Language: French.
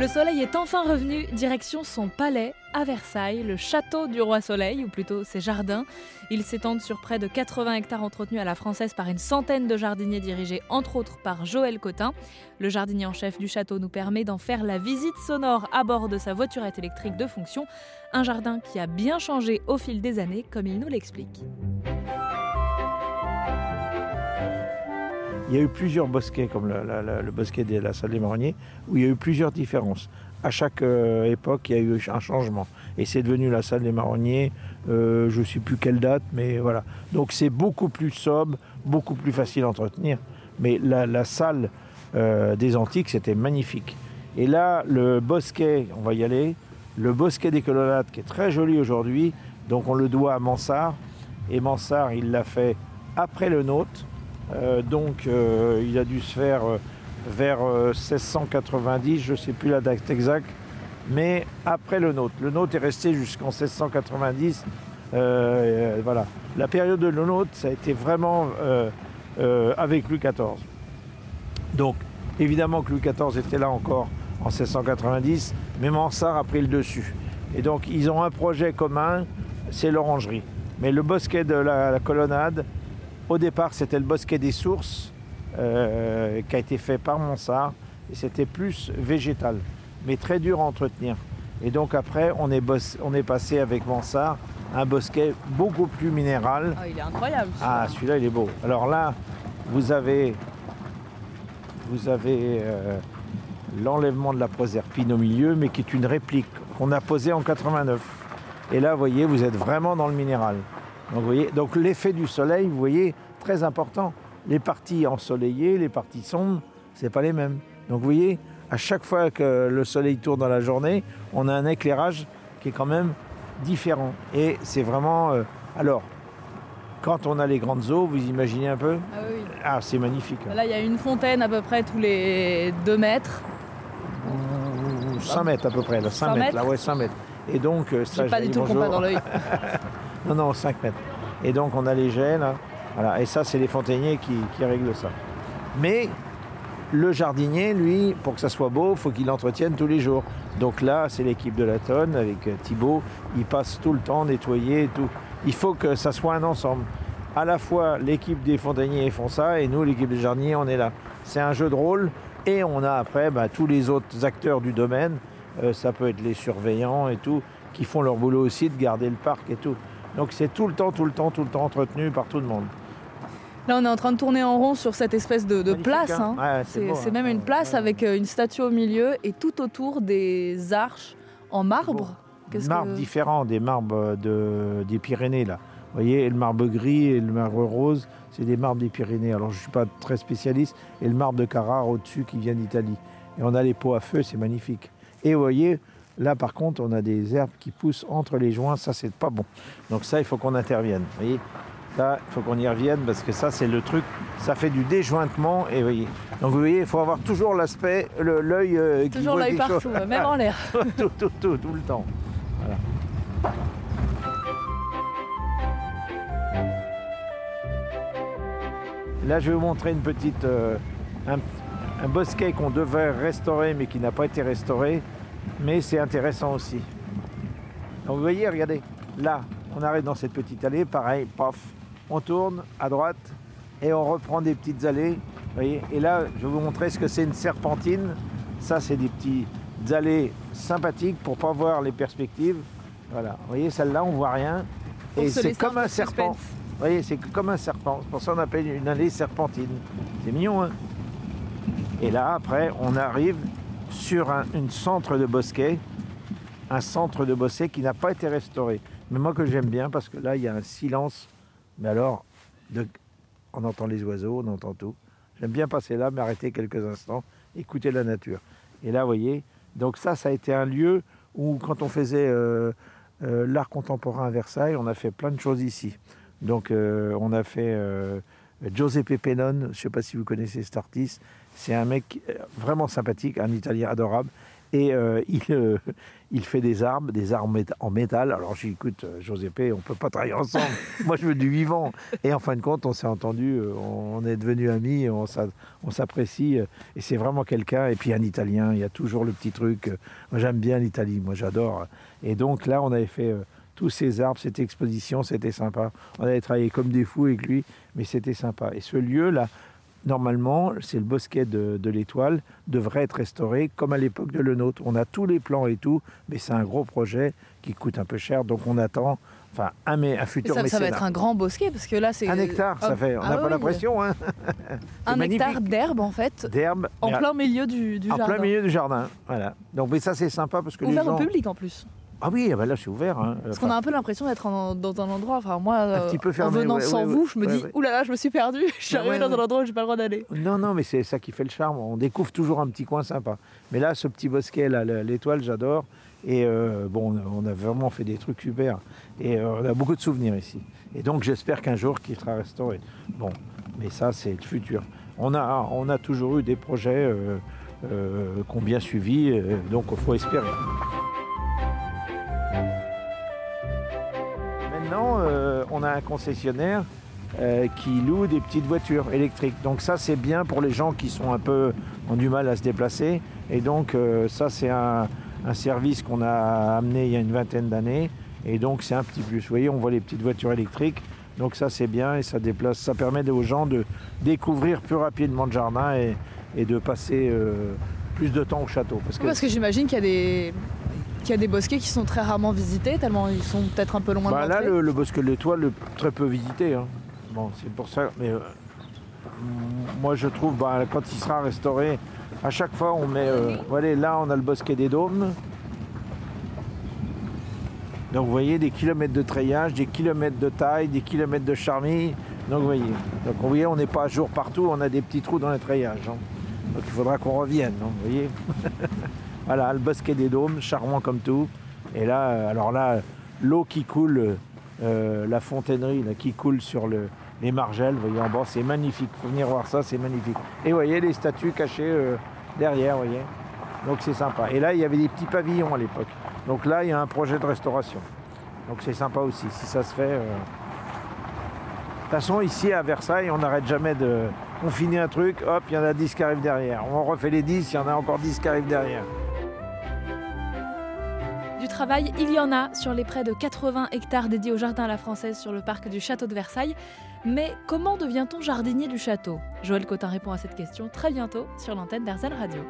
Le soleil est enfin revenu, direction son palais à Versailles, le château du roi soleil, ou plutôt ses jardins. Ils s'étendent sur près de 80 hectares entretenus à la française par une centaine de jardiniers dirigés entre autres par Joël Cotin. Le jardinier en chef du château nous permet d'en faire la visite sonore à bord de sa voiturette électrique de fonction, un jardin qui a bien changé au fil des années comme il nous l'explique. Il y a eu plusieurs bosquets, comme le, bosquet de la salle des marronniers, où il y a eu plusieurs différences. À chaque euh, époque, il y a eu un changement. Et c'est devenu la salle des marronniers, euh, je ne sais plus quelle date, mais voilà. Donc c'est beaucoup plus sobre, beaucoup plus facile à entretenir. Mais la, la salle euh, des antiques, c'était magnifique. Et là, le bosquet, on va y aller, le bosquet des colonnades, qui est très joli aujourd'hui, donc on le doit à Mansart. Et Mansart, il l'a fait après le nôtre. Euh, donc euh, il a dû se faire euh, vers euh, 1690, je ne sais plus la date exacte, mais après le nôtre. Le nôtre est resté jusqu'en 1690. Euh, euh, voilà. La période de le nôtre, ça a été vraiment avec Louis XIV. Donc évidemment que Louis XIV était là encore en 1690, mais Mansart a pris le dessus. Et donc ils ont un projet commun, c'est l'orangerie. Mais le bosquet de la colonnade, au départ, c'était le bosquet des sources euh, qui a été fait par Monsart et c'était plus végétal, mais très dur à entretenir. Et donc après, on est, bos- on est passé avec Mansart un bosquet beaucoup plus minéral. il est incroyable. Ah, celui-là, il est beau. Alors là, vous avez, vous avez euh, l'enlèvement de la proserpine au milieu, mais qui est une réplique qu'on a posée en 89. Et là, vous voyez, vous êtes vraiment dans le minéral. Donc, vous voyez, donc l'effet du soleil, vous voyez, très important. Les parties ensoleillées, les parties sombres, c'est pas les mêmes. Donc, vous voyez, à chaque fois que le soleil tourne dans la journée, on a un éclairage qui est quand même différent. Et c'est vraiment. euh, alors, quand on a les grandes eaux, vous imaginez un peu? Ah oui. Ah, c'est magnifique. Là, il y a une fontaine à peu près tous les 2 mètres. 5 mètres à peu près, là, 5, 100 mètres, mètres? là, ouais, 5 mètres. Et donc, euh, ça, J'ai pas du tout le compas dans l'œil. Non, non, 5 mètres. Et donc, on a les gels, là. Voilà. Et ça, c'est les fontainiers qui, règlent ça. Mais le jardinier, lui, pour que ça soit beau, il faut qu'il l'entretienne tous les jours. Donc là, c'est l'équipe de la tonne avec euh, Thibaut. Il passe tout le temps nettoyer et tout. Il faut que ça soit un ensemble. À la fois, l'équipe des fontainiers font ça et nous, l'équipe des jardiniers, on est là. C'est un jeu de rôle. Et on a après bah, tous les autres acteurs du domaine. Euh, ça peut être les surveillants et tout, qui font leur boulot aussi de garder le parc et tout. Donc c'est tout le temps, tout le temps, tout le temps entretenu par tout le monde. Là, on est en train de tourner en rond sur cette espèce de, place. hein. hein. Ouais, c'est hein. même une place Ouais. avec euh, une statue au milieu et tout autour des arches en marbre. Qu'est-ce Marbre que- différents des marbres de, des Pyrénées là. Vous voyez, le marbre gris et le marbre rose, c'est des marbres des Pyrénées. Alors je ne suis pas très spécialiste. Et le marbre de Carrare au-dessus qui vient d'Italie. Et on a les pots à feu, c'est magnifique. Et vous voyez, là par contre, on a des herbes qui poussent entre les joints. Ça, c'est pas bon. Donc ça, il faut qu'on intervienne. Vous voyez ça, il faut qu'on y revienne parce que ça, c'est le truc, ça fait du déjointement. Et vous voyez. Donc vous voyez, il faut avoir toujours l'aspect, l'œil euh, Toujours l'œil partout, même en l'air. tout, tout, tout, tout le temps. Là, je vais vous montrer une petite, euh, un, un bosquet qu'on devait restaurer, mais qui n'a pas été restauré. Mais c'est intéressant aussi. Donc, vous voyez, regardez, là, on arrive dans cette petite allée, pareil, paf, on tourne à droite et on reprend des petites allées. vous voyez, et là, je vais vous montrer ce que c'est une serpentine. Ça, c'est des petites allées sympathiques pour pas voir les perspectives. Voilà, vous voyez, celle-là, on voit rien. Et c'est comme un serpent. suspense. Vous voyez, c'est comme un serpent. C'est pour ça qu'on appelle une allée serpentine. C'est mignon, hein Et là, après, on arrive sur un centre de bosquet. Un centre de bosquet qui n'a pas été restauré. Mais moi que j'aime bien parce que là, il y a un silence. Mais alors, on entend les oiseaux, on entend tout. J'aime bien passer là, m'arrêter quelques instants, écouter la nature. Et là, vous voyez, donc ça, ça a été un lieu où, quand on faisait euh, euh, l'art contemporain à Versailles, on a fait plein de choses ici. Donc, euh, on a fait Giuseppe Pennone, je ne sais pas si vous connaissez cet artiste, c'est un mec euh, vraiment sympathique, un Italien adorable. Et euh, il, euh, il fait des armes, des armes en métal. Alors j'ai dit, écoute, Josépé, on peut pas travailler ensemble. Moi, je veux du vivant. Et en fin de compte, on s'est entendu, on est devenus amis, on s'a- on s'apprécie. Et c'est vraiment quelqu'un. Et puis un Italien, il y a toujours le petit truc. Moi, j'aime bien l'Italie, moi, j'adore. Et donc là, on avait fait tous ces arbres, cette exposition, c'était sympa. On avait travaillé comme des fous avec lui, mais c'était sympa. Et ce lieu-là, normalement, c'est le bosquet de, de l'Étoile, devrait être restauré comme à l'époque de Le Nôtre. On a tous les plans et tout, mais c'est un gros projet qui coûte un peu cher, donc on attend enfin, un, un futur ça, ça va être un grand bosquet parce que là c'est. Un hectare, ça Ah, fait. On ah n'a pas oui, l'impression, hein Un magnifique. hectare d'herbe en fait, D'herbe. en plein milieu du, du en jardin. plein milieu du jardin. Voilà. Donc, mais ça, c'est sympa parce que Ouvert les gens. au public en plus. Ah oui, ah ben là, c'est ouvert. hein. Parce qu'on a un peu l'impression d'être dans un endroit. Enfin, moi, petit peu en venant ouais, sans ouais, vous, ouais, je me dis, oulala, je me suis perdu. Je suis Ah arrivé dans un endroit où j'ai pas le droit d'aller. Non, non, mais c'est ça qui fait le charme. On découvre toujours un petit coin sympa. Mais là, ce petit bosquet, là, l'étoile, j'adore. Et euh, bon, on a- vraiment fait des trucs super. Et euh, on a beaucoup de souvenirs ici. Et donc, j'espère qu'un jour, qu'il sera restauré. Bon, mais ça, c'est le futur. On a, on a toujours eu des projets euh, euh, qu'on bien suivis. donc, il faut espérer. Maintenant, euh, on a un concessionnaire euh, qui loue des petites voitures électriques. Donc ça, c'est bien pour les gens qui sont un peu ont du mal à se déplacer. Et donc euh, ça, c'est un, un service qu'on a amené il y a une vingtaine d'années. Et donc c'est un petit plus. Vous voyez, on voit les petites voitures électriques. Donc ça, c'est bien et ça déplace. Ça permet aux gens de découvrir plus rapidement le jardin et, et de passer plus de temps au château. Parce que Parce que j'imagine qu'il y a des qu'il y a des bosquets qui sont très rarement visités, tellement ils sont peut-être un peu loin Bah, de là, l'entrée. le, le bosquet de l'étoile, le- très peu visité. hein. Bon, c'est pour ça. Mais euh, moi, je trouve, bah, quand il sera restauré, à chaque fois, on met. euh, voilà, là, on a le bosquet des dômes. Donc, vous voyez, des kilomètres de treillage, des kilomètres de taille, des kilomètres de charmille. Donc, vous voyez. Donc, vous voyez, on n'est pas à jour partout, on a des petits trous dans les treillages. hein. Donc, il faudra qu'on revienne, hein, vous voyez. voilà, le bosquet des dômes, charmant comme tout. Et là, euh, alors là, l'eau qui coule, euh, la fontainerie qui coule sur le, les margelles, vous voyez en bas, c'est magnifique. Faut venir voir ça, c'est magnifique. Et vous voyez les statues cachées euh, derrière, vous voyez. Donc c'est sympa. Et là, il y avait des petits pavillons à l'époque. Donc là, il y a un projet de restauration. Donc c'est sympa aussi, si ça se fait. De toute façon, ici à Versailles, on n'arrête jamais de. On finit un truc, hop, il y en a 10 qui arrivent derrière. On refait les 10, il y en a encore 10 qui arrivent derrière. Il y en a sur les près de 80 hectares dédiés au jardin à la française sur le parc du château de Versailles. Mais comment devient-on jardinier du château? Joël Cotin répond à cette question très bientôt sur l'antenne d'Airzen Radio.